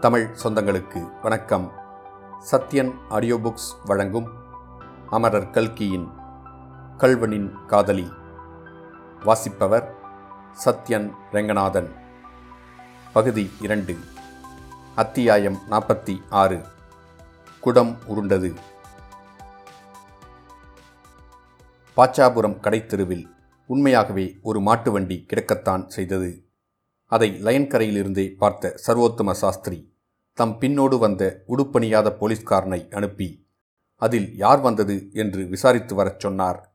தமிழ் சொந்தங்களுக்கு வணக்கம். Sathyan audio books வழங்கும் அமரர் கல்கியின் கல்வனின் காதலி. வாசிப்பவர் சத்யன் ரெங்கநாதன். பகுதி இரண்டு. அத்தியாயம் நாற்பத்தி ஆறு. குடம் உருண்டது. பாச்சாபுரம் கடைத்தெருவில் உண்மையாகவே ஒரு மாட்டு வண்டி கிடக்கத்தான் செய்தது. அதை லயன்கரையிலிருந்தே பார்த்த சர்வோத்தம சாஸ்திரி தம் பின்னோடு வந்த உடுப்பணியாத போலீஸ்காரனை அனுப்பி அதில் யார் வந்தது? என்று விசாரித்து வரச் சொன்னார்.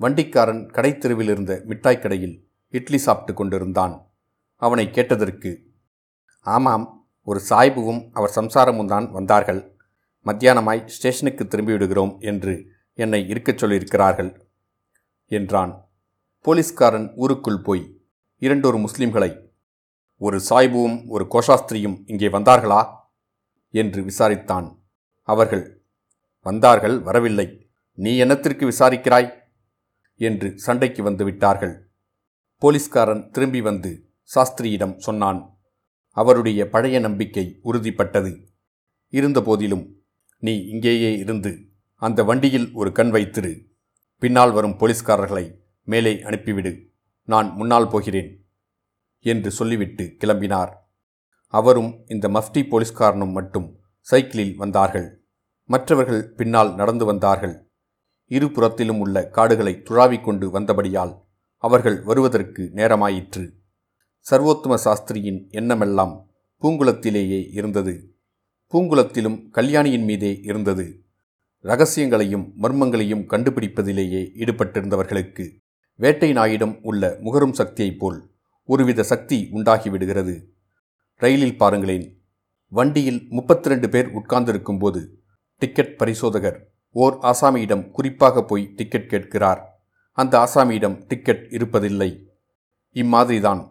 வண்டிக்காரன் கடைத்தெருவில் இருந்த மிட்டாய் கடையில் இட்லி சாப்பிட்டு கொண்டிருந்தான். அவனை கேட்டதற்கு ஆமாம் ஒரு சாய்புவும் அவர் சம்சாரமும் தான் வந்தார்கள். மத்தியானமாய் ஸ்டேஷனுக்கு திரும்பி விடுகிறோம் என்று என்னை இருக்கச் சொல்லியிருக்கிறார்கள் என்றான். போலீஸ்காரன் ஊருக்குள் போய் இரண்டொரு முஸ்லிம்களை ஒரு சாய்புவும் ஒரு கோஷாஸ்திரியும் இங்கே வந்தார்களா? என்று விசாரித்தான். அவர்கள் வந்தார்கள் வரவில்லை. நீ என்னத்திற்கு விசாரிக்கிறாய்? என்று சண்டைக்கு வந்து விட்டார்கள். போலீஸ்காரன் திரும்பி வந்து சாஸ்திரியிடம் சொன்னான் அவருடைய பழைய நம்பிக்கை உறுதிப்பட்டது. இருந்தபோதிலும் நீ இங்கேயே இருந்து அந்த வண்டியில் ஒரு கண் வைத்திரு. பின்னால் வரும் போலீஸ்காரர்களை மேலே அனுப்பிவிடு. நான் முன்னால் போகிறேன். என்று சொல்லிவிட்டு கிளம்பினார். அவரும் இந்த மஃப்டி போலீஸ்காரனும் மட்டும் சைக்கிளில் வந்தார்கள். மற்றவர்கள் பின்னால் நடந்து வந்தார்கள். இருபுறத்திலும் உள்ள காடுகளை துழாவிக்கொண்டு வந்தபடியால் அவர்கள் வருவதற்கு நேரமாயிற்று. சர்வோத்தம சாஸ்திரியின் எண்ணமெல்லாம் பூங்குளத்திலேயே இருந்தது. பூங்குளத்திலும் கல்யாணியின் மீதே இருந்தது. ரகசியங்களையும் மர்மங்களையும் கண்டுபிடிப்பதிலேயே ஈடுபட்டிருந்தவர்களுக்கு வேட்டை நாயிடம் உள்ள முகரும் சக்தியைப் போல் ஒருவித சக்தி உண்டாகிவிடுகிறது. ரயிலில் பாருங்களேன். வண்டியில் முப்பத்தி ரெண்டு பேர் உட்கார்ந்திருக்கும் போது டிக்கெட் பரிசோதகர் ஓர் ஆசாமியிடம் குறிப்பாக போய் டிக்கெட் கேட்கிறார். அந்த ஆசாமியிடம் டிக்கெட் இருப்பதில்லை. இம்மாதிரிதான்.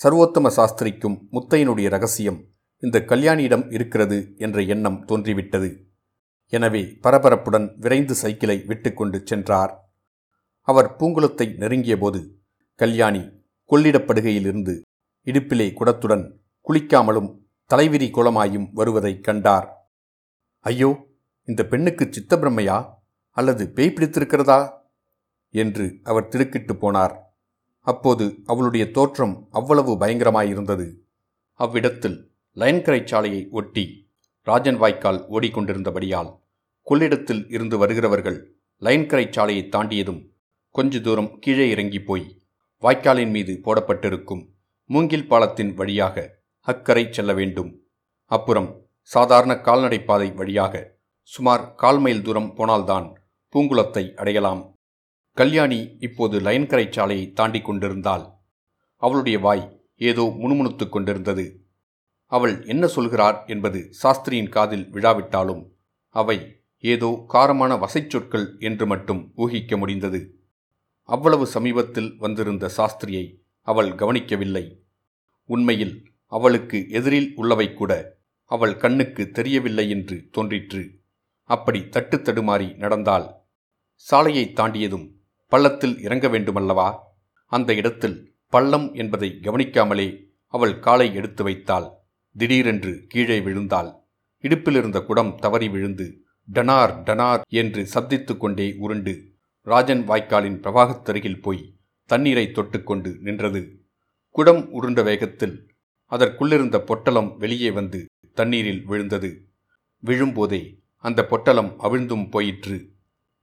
சர்வோத்தம சாஸ்திரிக்கும் முத்தையனுடைய ரகசியம் இந்த கல்யாணியிடம் இருக்கிறது என்ற எண்ணம் தோன்றிவிட்டது. எனவே பரபரப்புடன் விரைந்து சைக்கிளை விட்டுக்கொண்டு சென்றார். அவர் பூங்குளத்தை நெருங்கியபோது கல்யாணி கொள்ளிடப்படுகையிலிருந்து இடுப்பிலே குடத்துடன் குளிக்காமலும் தலைவிரி குளமாயும் வருவதைக் கண்டார். ஐயோ இந்த பெண்ணுக்கு சித்தப்பிரமையா அல்லது பேய் பிடித்திருக்கிறதா? என்று அவர் திடுக்கிட்டு போனார். அப்போது அவளுடைய தோற்றம் அவ்வளவு பயங்கரமாயிருந்தது. அவ்விடத்தில் லயன்கரை சாலையை ஒட்டி ராஜன் வாய்க்கால் ஓடிக்கொண்டிருந்தபடியால் கொள்ளிடத்தில் இருந்து வருகிறவர்கள் லைன்கரை சாலையை தாண்டியதும் கொஞ்ச தூரம் கீழே இறங்கி போய் வாய்க்காலின் மீது போடப்பட்டிருக்கும் மூங்கில் பாலத்தின் வழியாக அக்கரை செல்ல வேண்டும். அப்புறம் சாதாரண கால்நடை பாதை வழியாக சுமார் கால் மைல் தூரம் போனால்தான் பூங்குளத்தை அடையலாம். கல்யாணி இப்போது லயன்கரை சாலையை தாண்டி கொண்டிருந்தாள். அவளுடைய வாய் ஏதோ முணுமுணுத்துக் கொண்டிருந்தது. அவள் என்ன சொல்கிறார் என்பது சாஸ்திரியின் காதில் விழாவிட்டாலும் அவை ஏதோ காரமான வசைச்சொற்கள் என்று மட்டும் ஊகிக்க முடிந்தது. அவ்வளவு சமீபத்தில் வந்திருந்த சாஸ்திரியை அவள் கவனிக்கவில்லை. உண்மையில் அவளுக்கு எதிரில் உள்ளவை கூட அவள் கண்ணுக்கு தெரியவில்லை என்று தோன்றிற்று. அப்படி தட்டு தடுமாறி நடந்தாள் சாலையை தாண்டியதும் பள்ளத்தில் இறங்க வேண்டுமல்லவா? அந்த இடத்தில் பள்ளம் என்பதை கவனிக்காமலே அவள் காலை எடுத்து வைத்தாள். திடீரென்று கீழே விழுந்தாள். இடுப்பிலிருந்த குடம் தவறி விழுந்து டனார் டனார் என்று சப்தித்துக் கொண்டே உருண்டு ராஜன் வாய்க்காலின் பிரவாகத்தருகில் போய் தண்ணீரை தொட்டுக்கொண்டு நின்றது. குடம் உருண்ட வேகத்தில் அதற்குள்ளிருந்த பொட்டலம் வெளியே வந்து தண்ணீரில் விழுந்தது. விழும்போதே அந்த பொட்டலம் அவிழ்ந்தும் போயிற்று.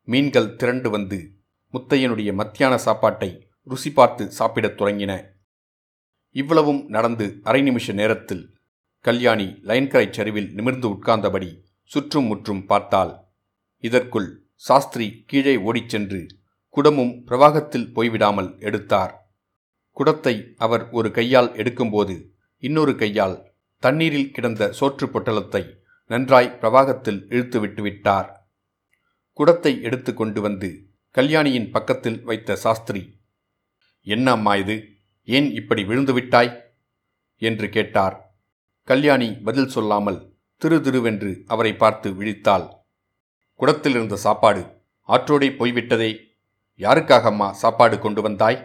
மீன்கள் திரண்டு வந்து முத்தையனுடைய மத்தியான சாப்பாட்டை ருசி பார்த்து சாப்பிடத் தொடங்கின. இவ்வளவும் நடந்து அரை நிமிஷ நேரத்தில் கல்யாணி லைன்கரை சரிவில் நிமிர்ந்து உட்கார்ந்தபடி சுற்றும் முற்றும் பார்த்தாள். இதற்குள் சாஸ்திரி கீழே ஓடிச் சென்று குடமும் பிரவாகத்தில் போய்விடாமல் எடுத்தார். குடத்தை அவர் ஒரு கையால் எடுக்கும்போது இன்னொரு கையால் தண்ணீரில் கிடந்த சோற்று பொட்டலத்தை நன்றாய் பிரவாகத்தில் இழுத்து விட்டுவிட்டார் குடத்தை எடுத்து கொண்டு வந்து கல்யாணியின் பக்கத்தில் வைத்த சாஸ்திரி என்ன அம்மா இது? ஏன் இப்படி விழுந்து விட்டாய்? என்று கேட்டார். கல்யாணி பதில் சொல்லாமல் திரு திருவென்று அவரை பார்த்து விழித்தாள். குடத்தில் இருந்த சாப்பாடு ஆற்றோடே போய்விட்டதே. யாருக்காக அம்மா சாப்பாடு கொண்டு வந்தாய்?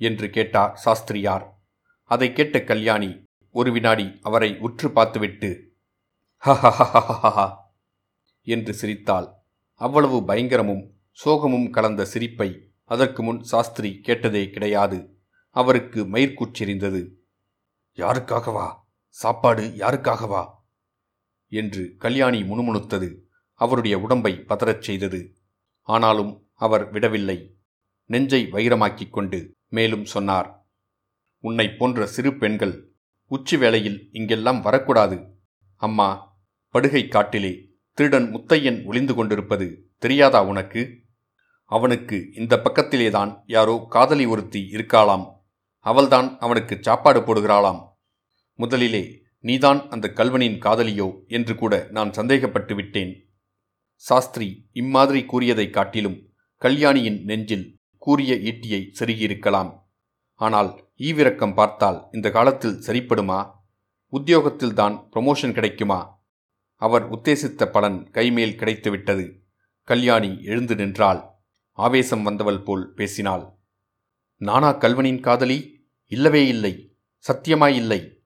என்று கேட்டார் சாஸ்திரியார் அதை கேட்ட கல்யாணி ஒரு வினாடி அவரை உற்று பார்த்துவிட்டு ஹஹஹஹஹஹா என்று சிரித்தாள். அவ்வளவு பயங்கரமும் சோகமும் கலந்த சிரிப்பை அதற்கு முன் சாஸ்திரி கேட்டதே கிடையாது. அவருக்கு மயிர்கூச்செறிந்தது யாருக்காகவா? சாப்பாடு யாருக்காகவா? என்று கல்யாணி முணுமுணுத்தது. அவருடைய உடம்பை பதறச் செய்தது. ஆனாலும் அவர் விடவில்லை. நெஞ்சை வைரமாக்கிக் கொண்டு மேலும் சொன்னார் உன்னை போன்ற சிறு பெண்கள் உச்சி வேளையில் இங்கெல்லாம் வரக்கூடாது. அம்மா படுகை காட்டிலே திருடன் முத்தையன் ஒளிந்து கொண்டிருப்பது தெரியாதா உனக்கு? அவனுக்கு இந்த பக்கத்திலேதான் யாரோ காதலி ஒருத்தி இருக்காளாம். அவள்தான் அவனுக்கு சாப்பாடு போடுகிறாளாம். முதலிலே நீதான் அந்த கல்வனின் காதலியோ? என்று கூட நான் சந்தேகப்பட்டு விட்டேன் சாஸ்திரி இம்மாதிரி கூறியதைக் காட்டிலும் கல்யாணியின் நெஞ்சில் கூறிய ஈட்டியை செருகியிருக்கலாம். ஆனால் ஈவிரக்கம் பார்த்தால் இந்த காலத்தில் சரிப்படுமா? உத்தியோகத்தில்தான் ப்ரமோஷன் கிடைக்குமா? அவர் உத்தேசித்த பலன் கைமேல் கிடைத்துவிட்டது. கல்யாணி எழுந்து நின்றாள். ஆவேசம் வந்தவள் போல் பேசினாள். நானா கல்வனின் காதலி? இல்லவே இல்லை. சத்தியமாயில்லை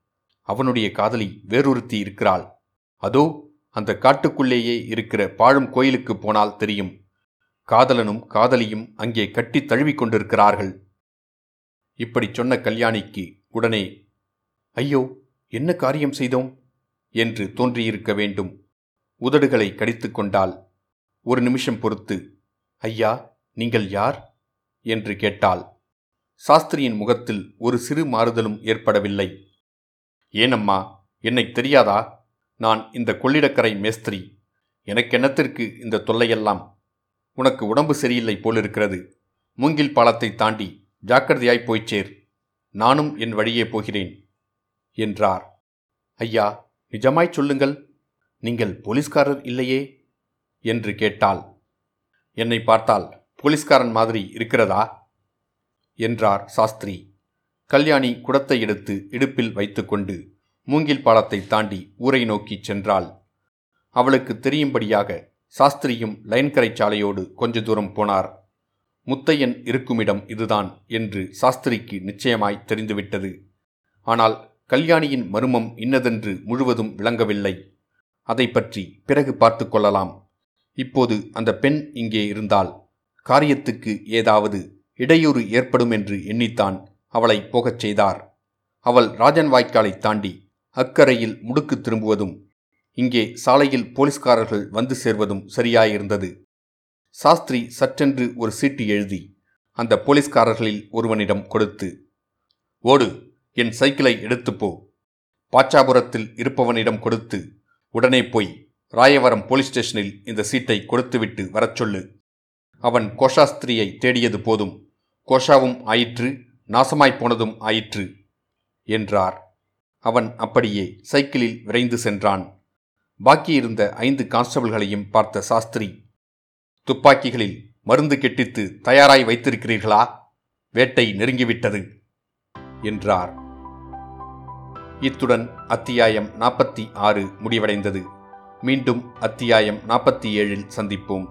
அவனுடைய காதலி வேறொருத்தி இருக்கிறாள். அதோ அந்த காட்டுக்குள்ளேயே இருக்கிற பாழும் கோயிலுக்கு போனால் தெரியும். காதலனும் காதலியும் அங்கே கட்டி தழுவிக் கொண்டிருக்கிறார்கள். இப்படி சொன்ன கல்யாணிக்கு உடனே ஐயோ என்ன காரியம் செய்தோம்? என்று தோன்றியிருக்க வேண்டும். உதடுகளை கடித்து கொண்டால் ஒரு நிமிஷம் பொறுத்து ஐயா நீங்கள் யார்? என்று கேட்டாள். சாஸ்திரியின் முகத்தில் ஒரு சிறு மாறுதலும் ஏற்படவில்லை. ஏனம்மா என்னை தெரியாதா? நான் இந்த கொள்ளிடக்கரை மேஸ்திரி. எனக்கென்னத்திற்கு இந்த தொல்லையெல்லாம்? உனக்கு உடம்பு சரியில்லை போலிருக்கிறது. மூங்கில் பாலத்தை தாண்டி ஜாக்கிரதையாய் போய்ச் சேர். நானும் என் வழியே போகிறேன் என்றார். ஐயா நிஜமாய் சொல்லுங்கள். நீங்கள் போலீஸ்காரர் இல்லையே? என்று கேட்டாள். என்னை பார்த்தால் போலீஸ்காரன் மாதிரி இருக்கிறதா? என்றார் சாஸ்திரி. கல்யாணி குடத்தை எடுத்து இடுப்பில் வைத்துக்கொண்டு மூங்கில் பாலத்தை தாண்டி ஊரை நோக்கிச் சென்றாள். அவளுக்கு தெரியும்படியாக சாஸ்திரியும் லைன்கரை சாலையோடு கொஞ்ச தூரம் போனார். முத்தையன் இருக்குமிடம் இதுதான் என்று சாஸ்திரிக்கு நிச்சயமாய் தெரிந்துவிட்டது. ஆனால் கல்யாணியின் மர்மம் இன்னதென்று முழுவதும் விளங்கவில்லை. அதை பற்றி பிறகு பார்த்து கொள்ளலாம். இப்போது அந்த பெண் இங்கே இருந்தால் காரியத்துக்கு ஏதாவது இடையூறு ஏற்படும் என்று எண்ணித்தான் அவளை போகச் செய்தார். அவள் ராஜன் வாய்க்காலை தாண்டி அக்கரையில் முடுக்கு திரும்புவதும் இங்கே சாலையில் போலீஸ்காரர்கள் வந்து சேர்வதும் சரியாயிருந்தது. சாஸ்திரி சற்றென்று ஒரு சீட்டு எழுதி அந்த போலீஸ்காரர்களில் ஒருவனிடம் கொடுத்து ஓடு என் சைக்கிளை எடுத்துப்போ பாச்சாபுரத்தில் இருப்பவனிடம் கொடுத்து உடனே போய் ராயவரம் போலீஸ் ஸ்டேஷனில் இந்த சீட்டை கொடுத்துவிட்டு வரச் சொல்லு. அவன் கோஷாஸ்திரியை தேடியது போதும் கோஷாவும் ஆயிற்று நாசமாய்ப் போனதும் ஆயிற்று என்றார். அவன் அப்படியே சைக்கிளில் விரைந்து சென்றான். பாக்கியிருந்த ஐந்து கான்ஸ்டபிள்களையும் பார்த்த சாஸ்திரி துப்பாக்கிகளில் மருந்து கெட்டித்து தயாராய் வைத்திருக்கிறீர்களா? வேட்டை நெருங்கிவிட்டது என்றார். இத்துடன் அத்தியாயம் நாற்பத்தி ஆறு முடிவடைந்தது. மீண்டும் அத்தியாயம் நாற்பத்தி ஏழில் சந்திப்போம்.